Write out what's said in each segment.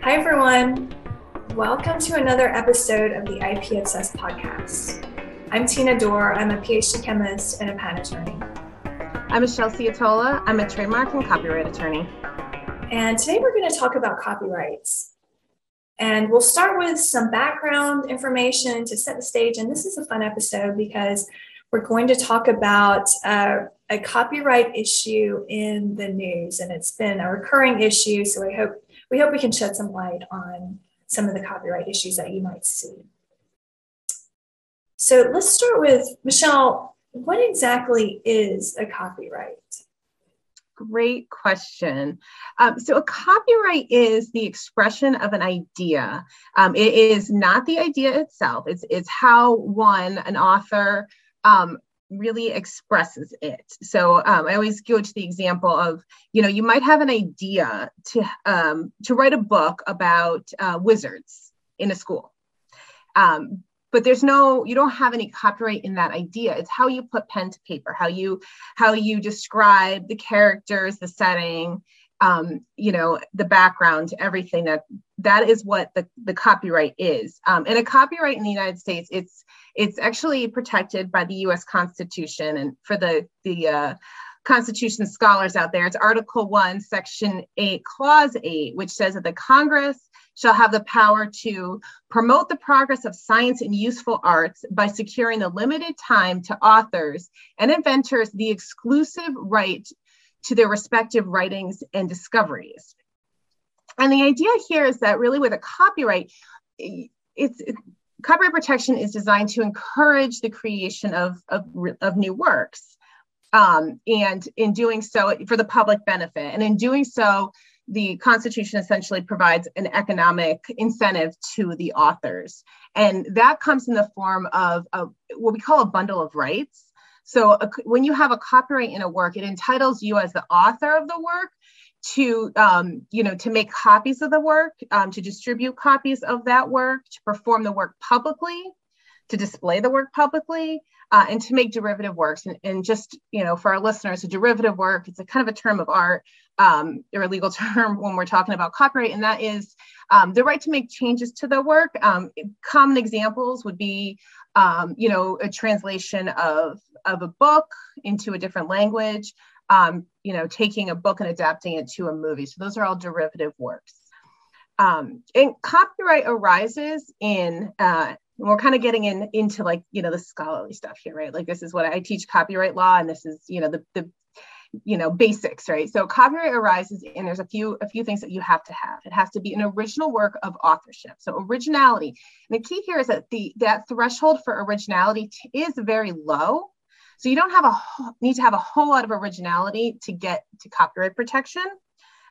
Hi, everyone. Welcome to another episode of the IP Obsessed podcast. I'm Tina Dorr. I'm a PhD chemist and a patent attorney. I'm Michelle Ciotola. I'm a trademark and copyright attorney. And today we're going to talk about copyrights. And we'll start with some background information to set the stage. And this is a fun episode because we're going to talk about uh, a copyright issue in the news. And it's been a recurring issue. So I hope we hope we can shed some light on some of the copyright issues that you might see. So let's start with Michelle. What exactly is a copyright? Great question. Um, so, a copyright is the expression of an idea. Um, it is not the idea itself. It's it's how one, an author, um, really expresses it. So um, I always go to the example of, you know, you might have an idea to um, to write a book about uh, wizards in a school, um, but there's no, you don't have any copyright in that idea. It's how you put pen to paper, how you how you describe the characters, the setting, um, you know, the background, everything that that is what the, the copyright is. Um, and a copyright in the United States, it's it's actually protected by the U.S. Constitution. And for the the uh, Constitution scholars out there, it's Article One, Section Eight, Clause Eight, which says that the Congress shall have the power to promote the progress of science and useful arts by securing the limited time to authors and inventors the exclusive right to their respective writings and discoveries. And the idea here is that really with a copyright, it's, copyright protection is designed to encourage the creation of, of, of new works. Um, and in doing so, for the public benefit. And in doing so, the Constitution essentially provides an economic incentive to the authors. And that comes in the form of, of what we call a bundle of rights. So a, when you have a copyright in a work, it entitles you as the author of the work to um, you know to make copies of the work um, to distribute copies of that work to perform the work publicly to display the work publicly uh, and to make derivative works. And, and, just you know for our listeners a derivative work it's a kind of a term of art um, or a legal term when we're talking about copyright and that is um, the right to make changes to the work. Um, common examples would be um, you know a translation of of a book into a different language um, you know, taking a book and adapting it to a movie. So those are all derivative works. Um, and copyright arises in, uh, we're kind of getting in into like, you know, the scholarly stuff here, right? Like this is what I teach copyright law and this is, you know, the, the you know basics right so copyright arises and there's a few a few things that you have to have it has to be an original work of authorship so originality and the key here is that the that threshold for originality is very low so you don't have a need to have a whole lot of originality to get to copyright protection.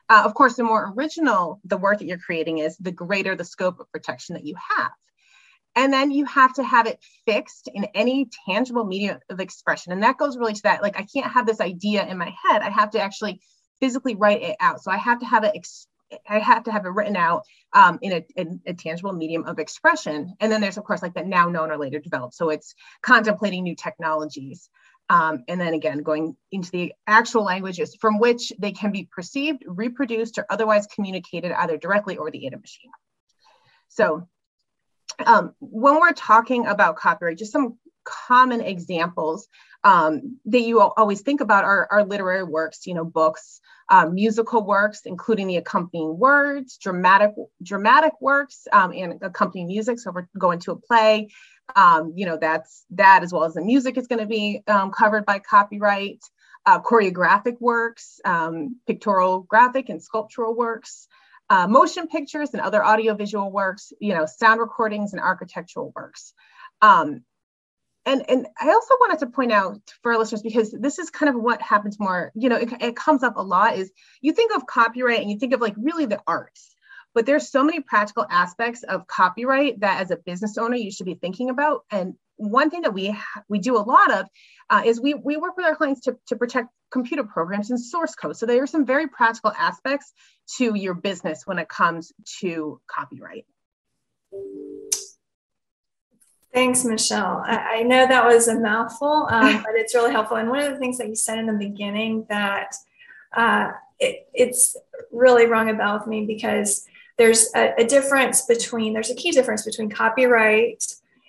Uh, of course, the more original the work that you're creating is, the greater the scope of protection that you have. And then you have to have it fixed in any tangible medium of expression. And that goes really to that. Like, I can't have this idea in my head. I have to actually physically write it out. So I have to have it ex- I have to have it written out um, in, a, in, a, tangible medium of expression. And then there's, of course, like the now known or later developed. So it's contemplating new technologies. Um, and then again, going into the actual languages from which they can be perceived, reproduced, or otherwise communicated either directly or the ADA machine. So um, when we're talking about copyright, just some common examples um, that you always think about are, are literary works, you know, books, um, musical works, including the accompanying words, dramatic dramatic works, um, and accompanying music. So we're going to a play, um, you know, that's that as well as the music is going to be um, covered by copyright. Uh, choreographic works, um, pictorial, graphic, and sculptural works. Uh, motion pictures and other audiovisual works, you know, sound recordings and architectural works. Um, and and I also wanted to point out for our listeners because this is kind of what happens more, you know, it, it comes up a lot is you think of copyright and you think of like really the arts, but there's so many practical aspects of copyright that as a business owner you should be thinking about. And one thing that we we do a lot of uh, is we we work with our clients to, to protect computer programs and source code. So there are some very practical aspects to your business when it comes to copyright. Thanks, Michelle. I, I, know that was a mouthful, um, but it's really helpful. And one of the things that you said in the beginning that uh, it, it's really rung a bell with me because there's a, a, difference between there's a key difference between copyright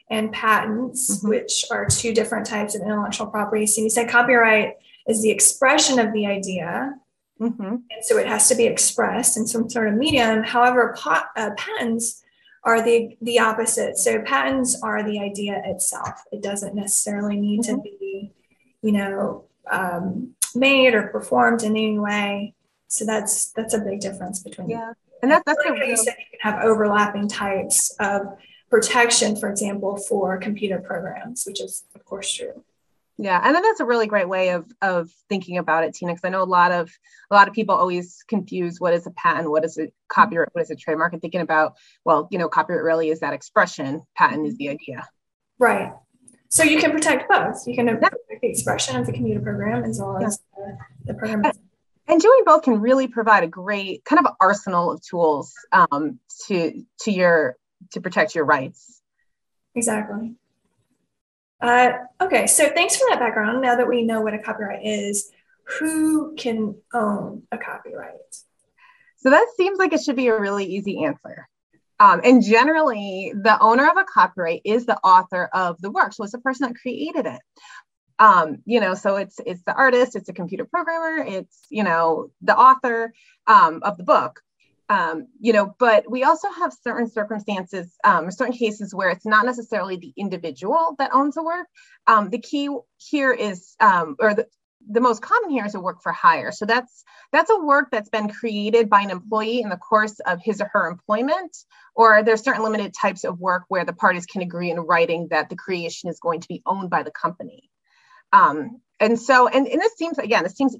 and patents, mm-hmm. which are two different types of intellectual property. So you said copyright is the expression of the idea. Mm-hmm. And so it has to be expressed in some sort of medium. However, uh, patents are the, the opposite. So patents are the idea itself. It doesn't necessarily need mm-hmm. to be, you know, um, made or performed in any way. So that's that's a big difference between. Yeah, and that, that's like a real... you said you can have overlapping types of protection, for example, for computer programs, which is of course true. Yeah, and then that's a really great way of of thinking about it, Tina, because I know a lot of a lot of people always confuse what is a patent, what is a copyright, what is a trademark, and thinking about well, you know, copyright really is that expression, patent is the idea. Right. So you can protect both. You can protect the expression of the computer program as well as yeah. the, the program. And doing both can really provide a great kind of arsenal of tools um, to to your to protect your rights. Exactly. Uh, okay, so thanks for that background. Now that we know what a copyright is, who can own a copyright? So that seems like it should be a really easy answer. Um, and generally, the owner of a copyright is the author of the work. So it's the person that created it. Um, you know, so it's it's the artist, it's a computer programmer, it's you know the author um, of the book. Um, you know, but we also have certain circumstances, um, certain cases where it's not necessarily the individual that owns the work. Um, the key here is, um, or the, the most common here is a work for hire. So that's that's a work that's been created by an employee in the course of his or her employment, or there's certain limited types of work where the parties can agree in writing that the creation is going to be owned by the company. Um, and so, and, and this seems again, this seems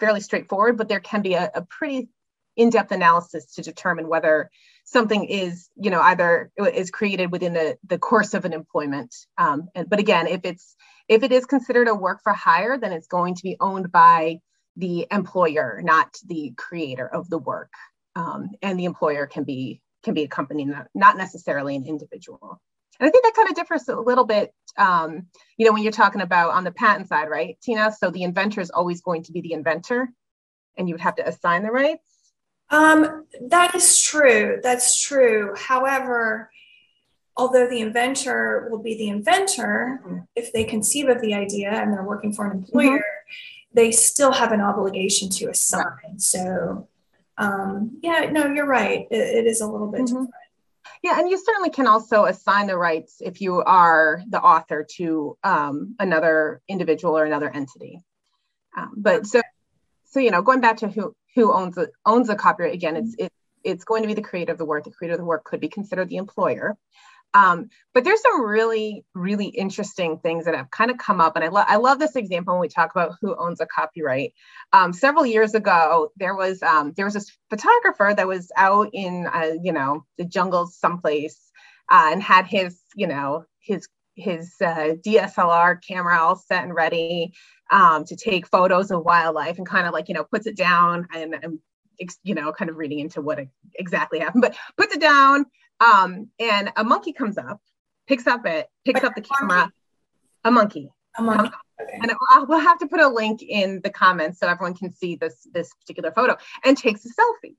fairly straightforward, but there can be a, a pretty in-depth analysis to determine whether something is you know either is created within the, the course of an employment. Um, and, but again if it's if it is considered a work for hire then it's going to be owned by the employer not the creator of the work. Um, and the employer can be can be a company not, necessarily an individual. And i think that kind of differs a little bit um, you know when you're talking about on the patent side right tina? So the inventor is always going to be the inventor and you would have to assign the rights um, that is true. That's true. However, although the inventor will be the inventor, mm-hmm. if they conceive of the idea and they're working for an employer, mm-hmm. they still have an obligation to assign. Right. So, um, yeah, no, you're right. it, it is a little bit mm-hmm. different. Yeah, and you certainly can also assign the rights if you are the author to um, another individual or another entity. Um, but so, so you know, going back to who who owns a, owns a copyright again it's it, it's going to be the creator of the work. The creator of the work could be considered the employer. Um, but there's some really really interesting things that have kind of come up and i, love I love this example when we talk about who owns a copyright. Um, several years ago there was um, there was this photographer that was out in uh, you know the jungles someplace uh, and had his you know his his uh, DSLR camera all set and ready um, to take photos of wildlife and kind of like, you know, puts it down and, and you know, kind of reading into what exactly happened, but puts it down. Um, and a monkey comes up, picks up it, picks up the camera, a monkey. A monkey. Okay. And I'll, we'll have to put a link in the comments so everyone can see this this particular photo and takes a selfie.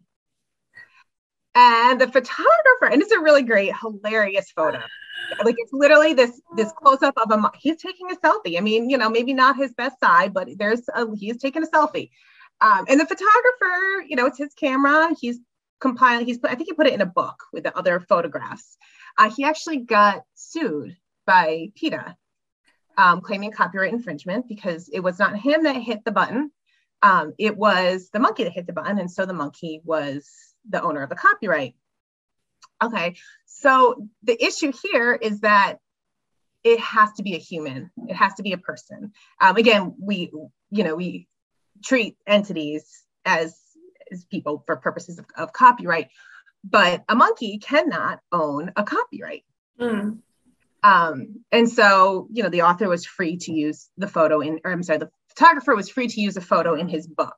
And the photographer, and it's a really great, hilarious photo like it's literally this this close up of a he's taking a selfie. I mean, you know, maybe not his best side, but there's a, he's taking a selfie. Um, and the photographer, you know, it's his camera. He's compiling. He's put, I think he put it in a book with the other photographs. Uh, he actually got sued by PETA, um, claiming copyright infringement because it was not him that hit the button. Um, it was the monkey that hit the button, and so the monkey was the owner of the copyright. Okay, so the issue here is that it has to be a human. It has to be a person. Um, again, we you know we treat entities as as people for purposes of, of copyright, but a monkey cannot own a copyright. Mm. Um, and so, you know, the author was free to use the photo in, or I'm sorry, the photographer was free to use a photo in his book.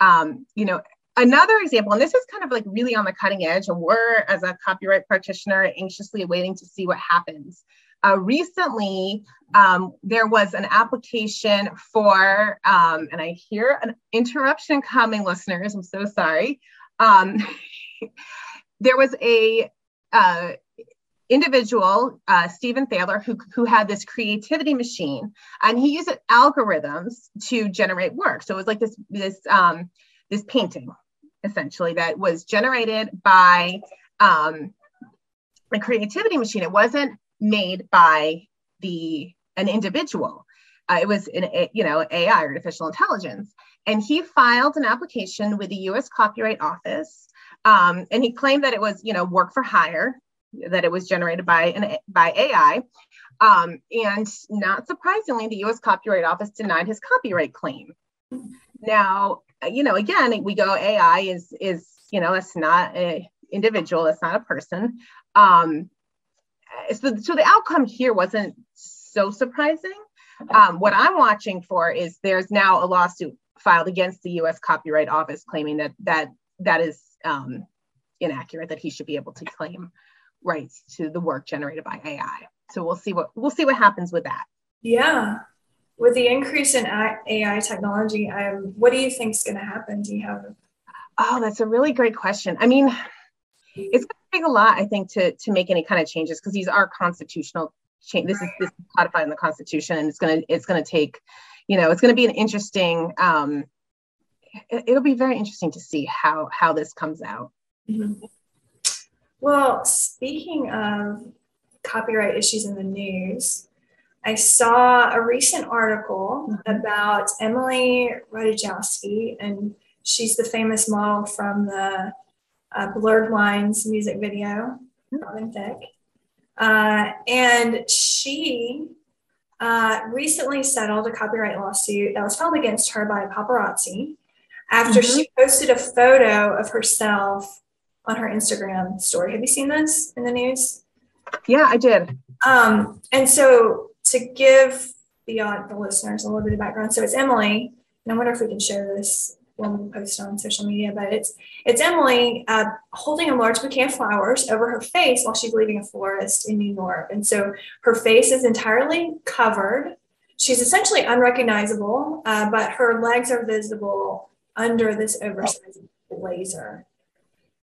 Um, you know, Another example, and this is kind of like really on the cutting edge, and we're as a copyright practitioner anxiously waiting to see what happens. Uh, recently, um, there was an application for, um, and I hear an interruption coming, listeners. I'm so sorry. Um, there was a uh, individual, uh, Stephen Thaler, who, who had this creativity machine, and he used algorithms to generate work. So it was like this this um, this painting, essentially, that was generated by um, a creativity machine. It wasn't made by the an individual. Uh, it was an you know AI, artificial intelligence, and he filed an application with the U.S. Copyright Office. Um, and he claimed that it was, you know, work for hire, that it was generated by an by AI. Um, and not surprisingly, the U.S. Copyright Office denied his copyright claim. Now, you know, again, we go AI is is you know, it's not a individual, it's not a person. Um, so, so the outcome here wasn't so surprising. Um, what I'm watching for is there's now a lawsuit filed against the U.S. Copyright Office claiming that that that is um, inaccurate, that he should be able to claim rights to the work generated by AI. So we'll see what we'll see what happens with that. Yeah, with the increase in AI technology, um, what do you think is going to happen? Do you have? Oh, that's a really great question. I mean, it's going to take a lot, I think, to to make any kind of changes because these are constitutional change. This is this is codified in the Constitution, and it's going to it's going to take, you know, it's going to be an interesting. Um, it, will be very interesting to see how how this comes out. Mm-hmm. Well, speaking of copyright issues in the news, I saw a recent article mm-hmm. about Emily Ratajkowski, and she's the famous model from the uh, Blurred Lines music video, mm-hmm. Robin Thicke. Uh, and she uh, recently settled a copyright lawsuit that was filed against her by a paparazzi after mm-hmm. she posted a photo of herself on her Instagram story. Have you seen this in the news? Yeah, I did. Um, and so to give the uh, the listeners a little bit of background, so it's Emily, and I wonder if we can share this when we post on social media. But it's it's Emily uh, holding a large bouquet of flowers over her face while she's leaving a florist in New York, and so her face is entirely covered. She's essentially unrecognizable, uh, but her legs are visible under this oversized blazer.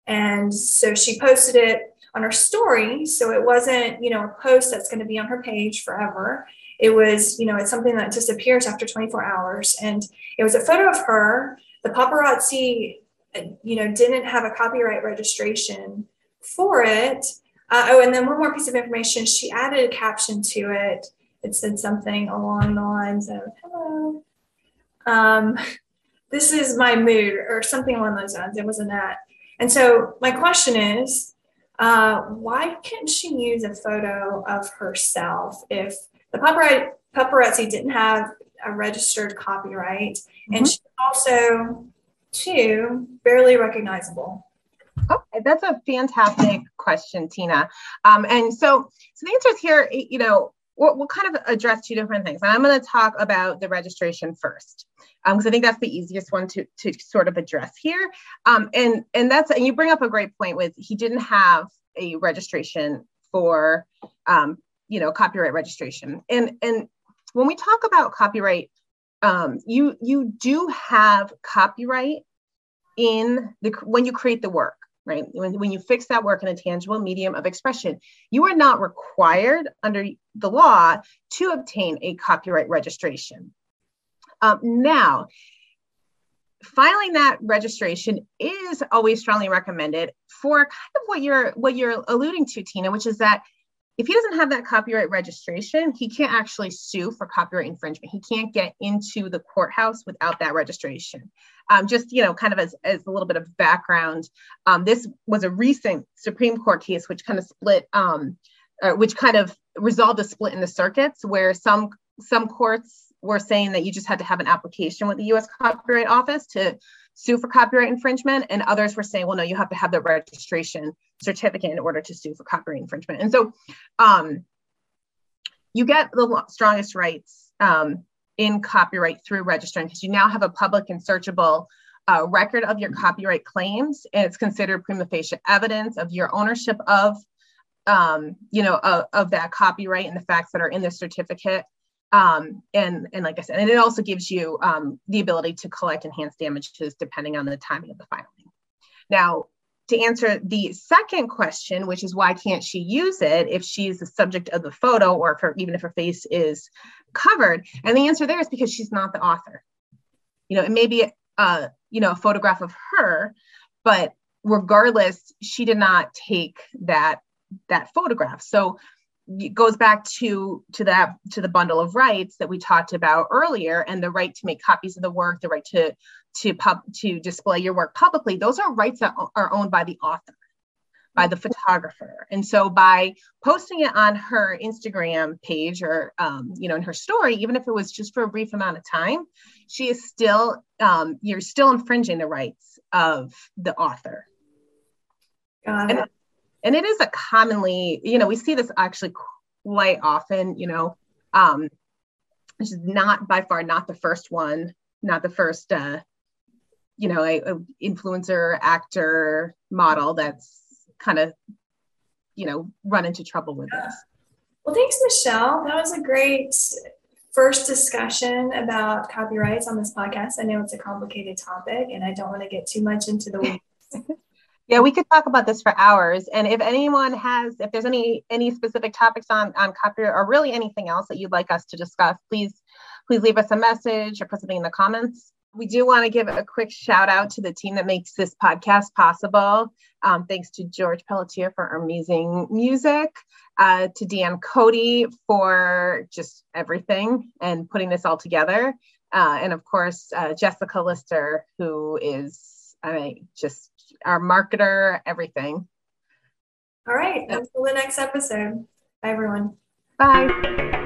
And so she posted it on her story. So it wasn't, you know, a post that's going to be on her page forever. It was, you know, it's something that disappears after 24 hours. And it was a photo of her. The paparazzi, you know, didn't have a copyright registration for it. Uh, oh, and then one more piece of information. She added a caption to it. It said something along the lines of, hello. Um, this is my mood or something along those lines. It wasn't that. And so my question is, uh, why couldn't she use a photo of herself if the paparazzi, paparazzi didn't have a registered copyright mm-hmm. and she's also too barely recognizable? Okay, that's a fantastic question, Tina. Um, and so, so the answer is here. You know, we'll, we'll kind of address two different things. And I'm going to talk about the registration first, because um, I think that's the easiest one to, to sort of address here. Um, and, and that's, and you bring up a great point with he didn't have a registration for, um, you know, copyright registration. And, and when we talk about copyright, um, you, you do have copyright in the, when you create the work right? When, when you fix that work in a tangible medium of expression, you are not required under the law to obtain a copyright registration. Um, now, filing that registration is always strongly recommended for kind of what you're what you're alluding to, Tina, which is that if he doesn't have that copyright registration, he can't actually sue for copyright infringement. He can't get into the courthouse without that registration. Um, just you know, kind of as, as a little bit of background, um, this was a recent Supreme Court case which kind of split, um, uh, which kind of resolved a split in the circuits where some some courts were saying that you just had to have an application with the U.S. Copyright Office to sue for copyright infringement, and others were saying, well, no, you have to have the registration certificate in order to sue for copyright infringement. And so, um, you get the strongest rights um, in copyright through registering because you now have a public and searchable uh, record of your copyright claims, and it's considered prima facie evidence of your ownership of, um, you know, of, of that copyright and the facts that are in the certificate. Um, and and like I said, and it also gives you um, the ability to collect enhanced damages depending on the timing of the filing. Now, to answer the second question, which is why can't she use it if she's the subject of the photo or if her, even if her face is covered? And the answer there is because she's not the author. You know, it may be a, uh, you know, a photograph of her, but regardless, she did not take that that photograph. So goes back to to that to the bundle of rights that we talked about earlier and the right to make copies of the work the right to to pub to display your work publicly. Those are rights that are owned by the author by the photographer. And so by posting it on her instagram page or um, you know in her story even if it was just for a brief amount of time she is still um, you're still infringing the rights of the author. Got it. And, and it is a commonly you know we see this actually quite often you know um, which is not by far not the first one not the first uh, you know, a, a influencer actor model that's kind of, you know, run into trouble with this. Well, thanks, Michelle. That was a great first discussion about copyrights on this podcast. I know it's a complicated topic and I don't want to get too much into the. yeah, we could talk about this for hours. And if anyone has, if there's any any specific topics on on copyright or really anything else that you'd like us to discuss, please please leave us a message or put something in the comments we do want to give a quick shout out to the team that makes this podcast possible. Um, thanks to George Pelletier for amazing music, uh, to Dan Cody for just everything and putting this all together. Uh, and of course, uh, Jessica Lister, who is I mean, just our marketer, everything. All right. Until the next episode. Bye, everyone. Bye.